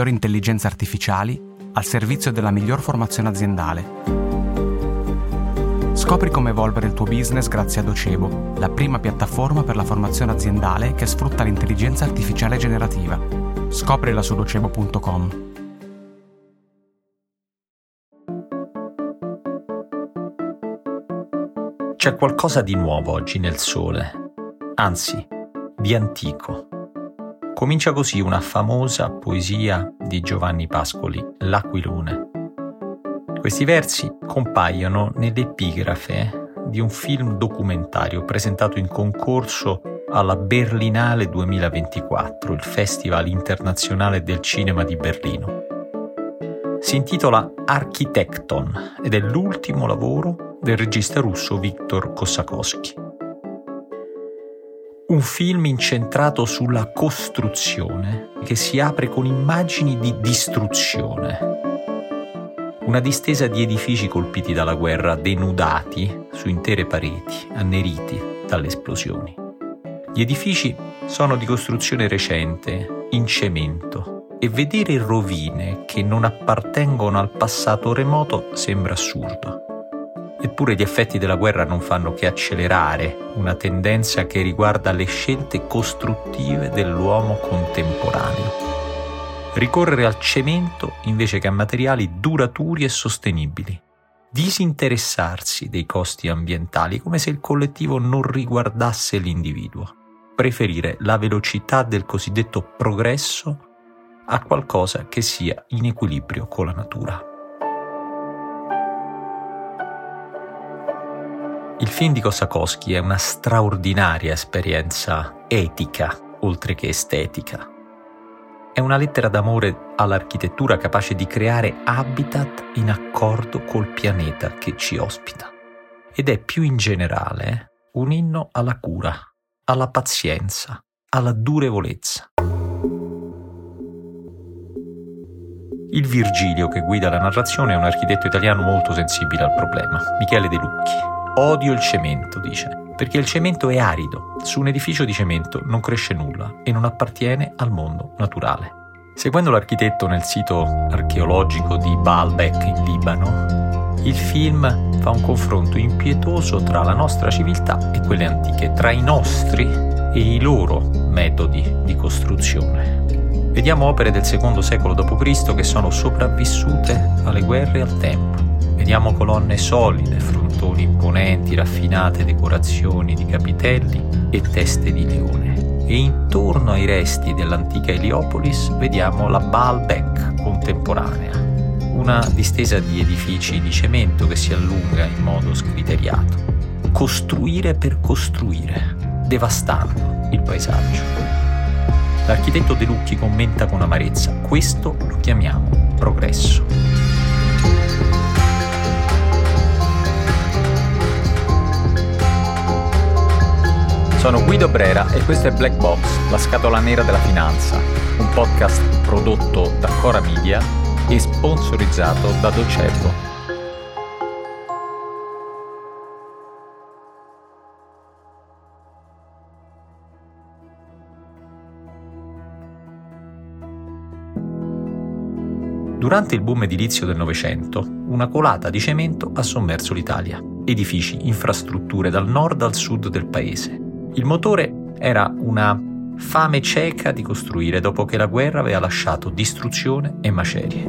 migliori intelligenze artificiali al servizio della miglior formazione aziendale. Scopri come evolvere il tuo business grazie a Docebo, la prima piattaforma per la formazione aziendale che sfrutta l'intelligenza artificiale generativa. Scoprila su docebo.com. C'è qualcosa di nuovo oggi nel sole, anzi, di antico. Comincia così una famosa poesia di Giovanni Pascoli, L'Aquilone. Questi versi compaiono nell'epigrafe di un film documentario presentato in concorso alla Berlinale 2024, il Festival internazionale del cinema di Berlino. Si intitola Architecton ed è l'ultimo lavoro del regista russo Viktor Kosakowski un film incentrato sulla costruzione che si apre con immagini di distruzione. Una distesa di edifici colpiti dalla guerra, denudati su intere pareti, anneriti dalle esplosioni. Gli edifici sono di costruzione recente, in cemento, e vedere rovine che non appartengono al passato remoto sembra assurdo. Eppure gli effetti della guerra non fanno che accelerare una tendenza che riguarda le scelte costruttive dell'uomo contemporaneo. Ricorrere al cemento invece che a materiali duraturi e sostenibili. Disinteressarsi dei costi ambientali come se il collettivo non riguardasse l'individuo. Preferire la velocità del cosiddetto progresso a qualcosa che sia in equilibrio con la natura. Il film di Kosakowski è una straordinaria esperienza etica, oltre che estetica. È una lettera d'amore all'architettura capace di creare habitat in accordo col pianeta che ci ospita. Ed è più in generale un inno alla cura, alla pazienza, alla durevolezza. Il Virgilio che guida la narrazione è un architetto italiano molto sensibile al problema, Michele De Lucchi. Odio il cemento, dice, perché il cemento è arido. Su un edificio di cemento non cresce nulla e non appartiene al mondo naturale. Seguendo l'architetto nel sito archeologico di Baalbek in Libano, il film fa un confronto impietoso tra la nostra civiltà e quelle antiche, tra i nostri e i loro metodi di costruzione. Vediamo opere del secondo secolo d.C. che sono sopravvissute alle guerre e al tempo. Vediamo colonne solide, frontoni imponenti, raffinate decorazioni di capitelli e teste di leone. E intorno ai resti dell'antica Heliopolis vediamo la Baalbek contemporanea, una distesa di edifici di cemento che si allunga in modo scriteriato. Costruire per costruire, devastando il paesaggio. L'architetto De Lucchi commenta con amarezza, questo lo chiamiamo progresso. Sono Guido Brera e questo è Black Box, la scatola nera della finanza, un podcast prodotto da Cora Media e sponsorizzato da Docebo. Durante il boom edilizio del Novecento, una colata di cemento ha sommerso l'Italia. Edifici, infrastrutture dal nord al sud del paese, il motore era una fame cieca di costruire dopo che la guerra aveva lasciato distruzione e macerie.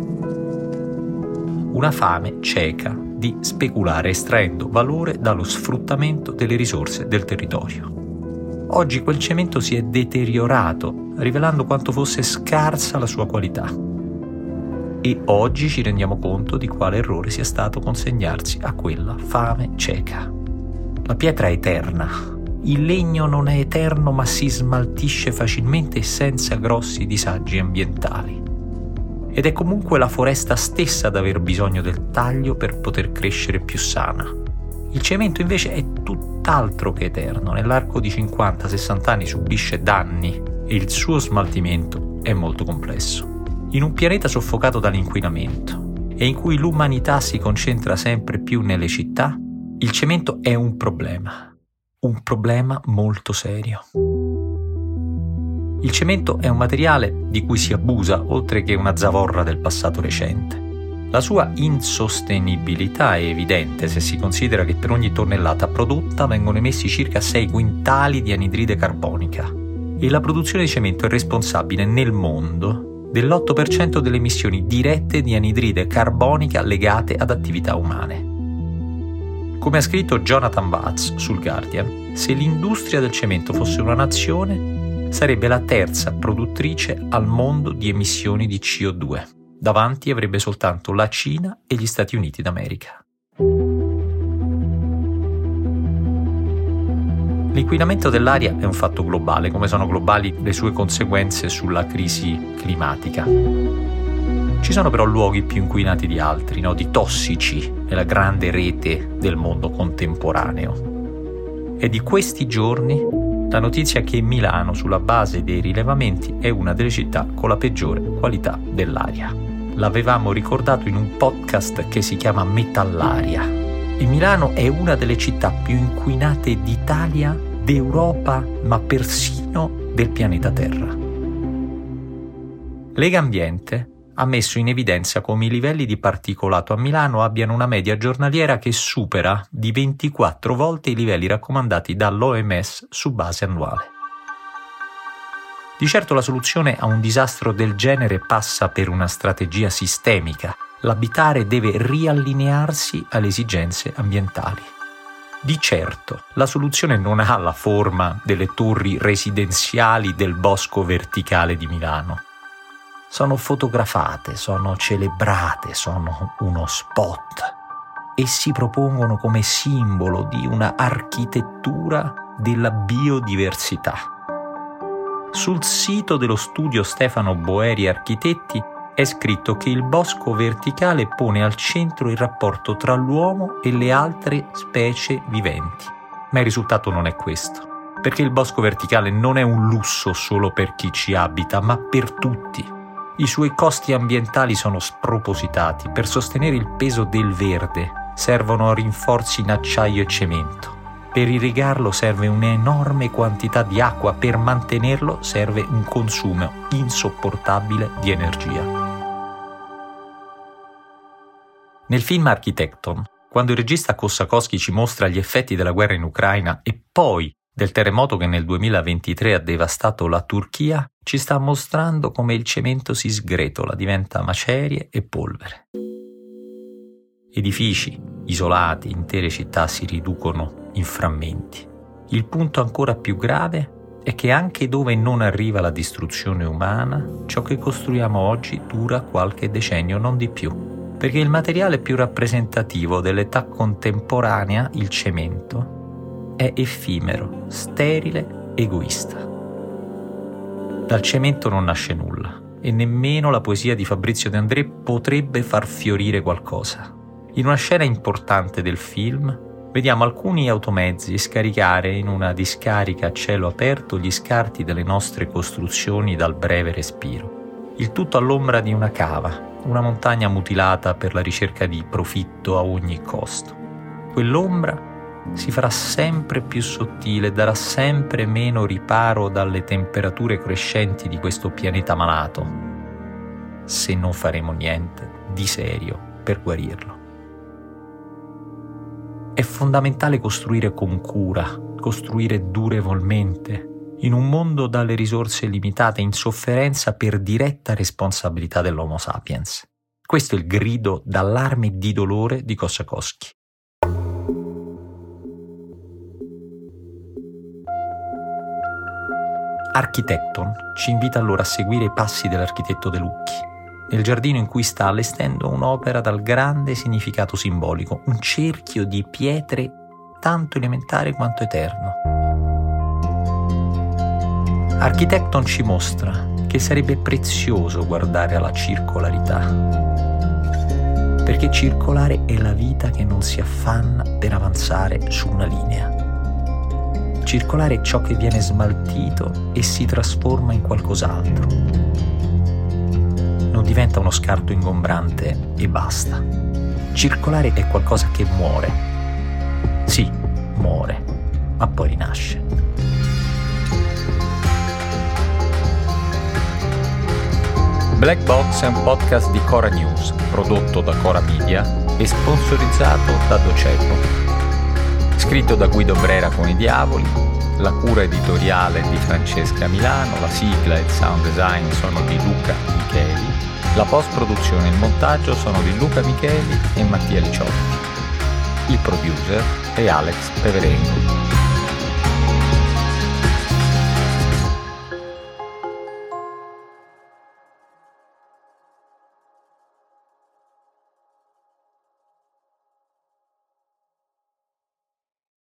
Una fame cieca di speculare estraendo valore dallo sfruttamento delle risorse del territorio. Oggi quel cemento si è deteriorato, rivelando quanto fosse scarsa la sua qualità. E oggi ci rendiamo conto di quale errore sia stato consegnarsi a quella fame cieca. La pietra eterna, il legno non è eterno ma si smaltisce facilmente e senza grossi disagi ambientali. Ed è comunque la foresta stessa ad aver bisogno del taglio per poter crescere più sana. Il cemento invece è tutt'altro che eterno, nell'arco di 50-60 anni subisce danni e il suo smaltimento è molto complesso. In un pianeta soffocato dall'inquinamento e in cui l'umanità si concentra sempre più nelle città, il cemento è un problema un problema molto serio. Il cemento è un materiale di cui si abusa, oltre che una zavorra del passato recente. La sua insostenibilità è evidente se si considera che per ogni tonnellata prodotta vengono emessi circa 6 quintali di anidride carbonica e la produzione di cemento è responsabile nel mondo dell'8% delle emissioni dirette di anidride carbonica legate ad attività umane. Come ha scritto Jonathan Watts sul Guardian, se l'industria del cemento fosse una nazione, sarebbe la terza produttrice al mondo di emissioni di CO2. Davanti avrebbe soltanto la Cina e gli Stati Uniti d'America. L'inquinamento dell'aria è un fatto globale, come sono globali le sue conseguenze sulla crisi climatica. Ci sono però luoghi più inquinati di altri, no? di tossici nella grande rete del mondo contemporaneo. È di questi giorni la notizia che Milano, sulla base dei rilevamenti, è una delle città con la peggiore qualità dell'aria. L'avevamo ricordato in un podcast che si chiama Metallaria. E Milano è una delle città più inquinate d'Italia, d'Europa, ma persino del pianeta Terra. Lega Ambiente ha messo in evidenza come i livelli di particolato a Milano abbiano una media giornaliera che supera di 24 volte i livelli raccomandati dall'OMS su base annuale. Di certo la soluzione a un disastro del genere passa per una strategia sistemica. L'abitare deve riallinearsi alle esigenze ambientali. Di certo, la soluzione non ha la forma delle torri residenziali del bosco verticale di Milano sono fotografate, sono celebrate, sono uno spot e si propongono come simbolo di una architettura della biodiversità. Sul sito dello studio Stefano Boeri Architetti è scritto che il bosco verticale pone al centro il rapporto tra l'uomo e le altre specie viventi. Ma il risultato non è questo, perché il bosco verticale non è un lusso solo per chi ci abita, ma per tutti i suoi costi ambientali sono spropositati. Per sostenere il peso del verde servono rinforzi in acciaio e cemento. Per irrigarlo serve un'enorme quantità di acqua, per mantenerlo serve un consumo insopportabile di energia. Nel film Architecton, quando il regista Kossakowski ci mostra gli effetti della guerra in Ucraina e poi del terremoto che nel 2023 ha devastato la Turchia, ci sta mostrando come il cemento si sgretola, diventa macerie e polvere. Edifici, isolati, intere città si riducono in frammenti. Il punto ancora più grave è che anche dove non arriva la distruzione umana, ciò che costruiamo oggi dura qualche decennio, non di più. Perché il materiale più rappresentativo dell'età contemporanea, il cemento, è effimero, sterile, egoista. Dal cemento non nasce nulla e nemmeno la poesia di Fabrizio De André potrebbe far fiorire qualcosa. In una scena importante del film vediamo alcuni automezzi scaricare in una discarica a cielo aperto gli scarti delle nostre costruzioni dal breve respiro. Il tutto all'ombra di una cava, una montagna mutilata per la ricerca di profitto a ogni costo. Quell'ombra si farà sempre più sottile, darà sempre meno riparo dalle temperature crescenti di questo pianeta malato, se non faremo niente di serio per guarirlo. È fondamentale costruire con cura, costruire durevolmente, in un mondo dalle risorse limitate, in sofferenza per diretta responsabilità dell'Homo sapiens. Questo è il grido d'allarme e di dolore di Kosakowski. Architecton ci invita allora a seguire i passi dell'architetto De Lucchi. Nel giardino in cui sta allestendo un'opera dal grande significato simbolico, un cerchio di pietre tanto elementare quanto eterno. Architecton ci mostra che sarebbe prezioso guardare alla circolarità, perché circolare è la vita che non si affanna per avanzare su una linea. Circolare è ciò che viene smaltito e si trasforma in qualcos'altro. Non diventa uno scarto ingombrante e basta. Circolare è qualcosa che muore. Sì, muore, ma poi rinasce. Black Box è un podcast di Cora News, prodotto da Cora Media e sponsorizzato da Docebo. Scritto da Guido Brera con i Diavoli, la cura editoriale di Francesca Milano, la sigla e il sound design sono di Luca Micheli, la post-produzione e il montaggio sono di Luca Micheli e Mattia Liciotti. Il producer è Alex Peverengo.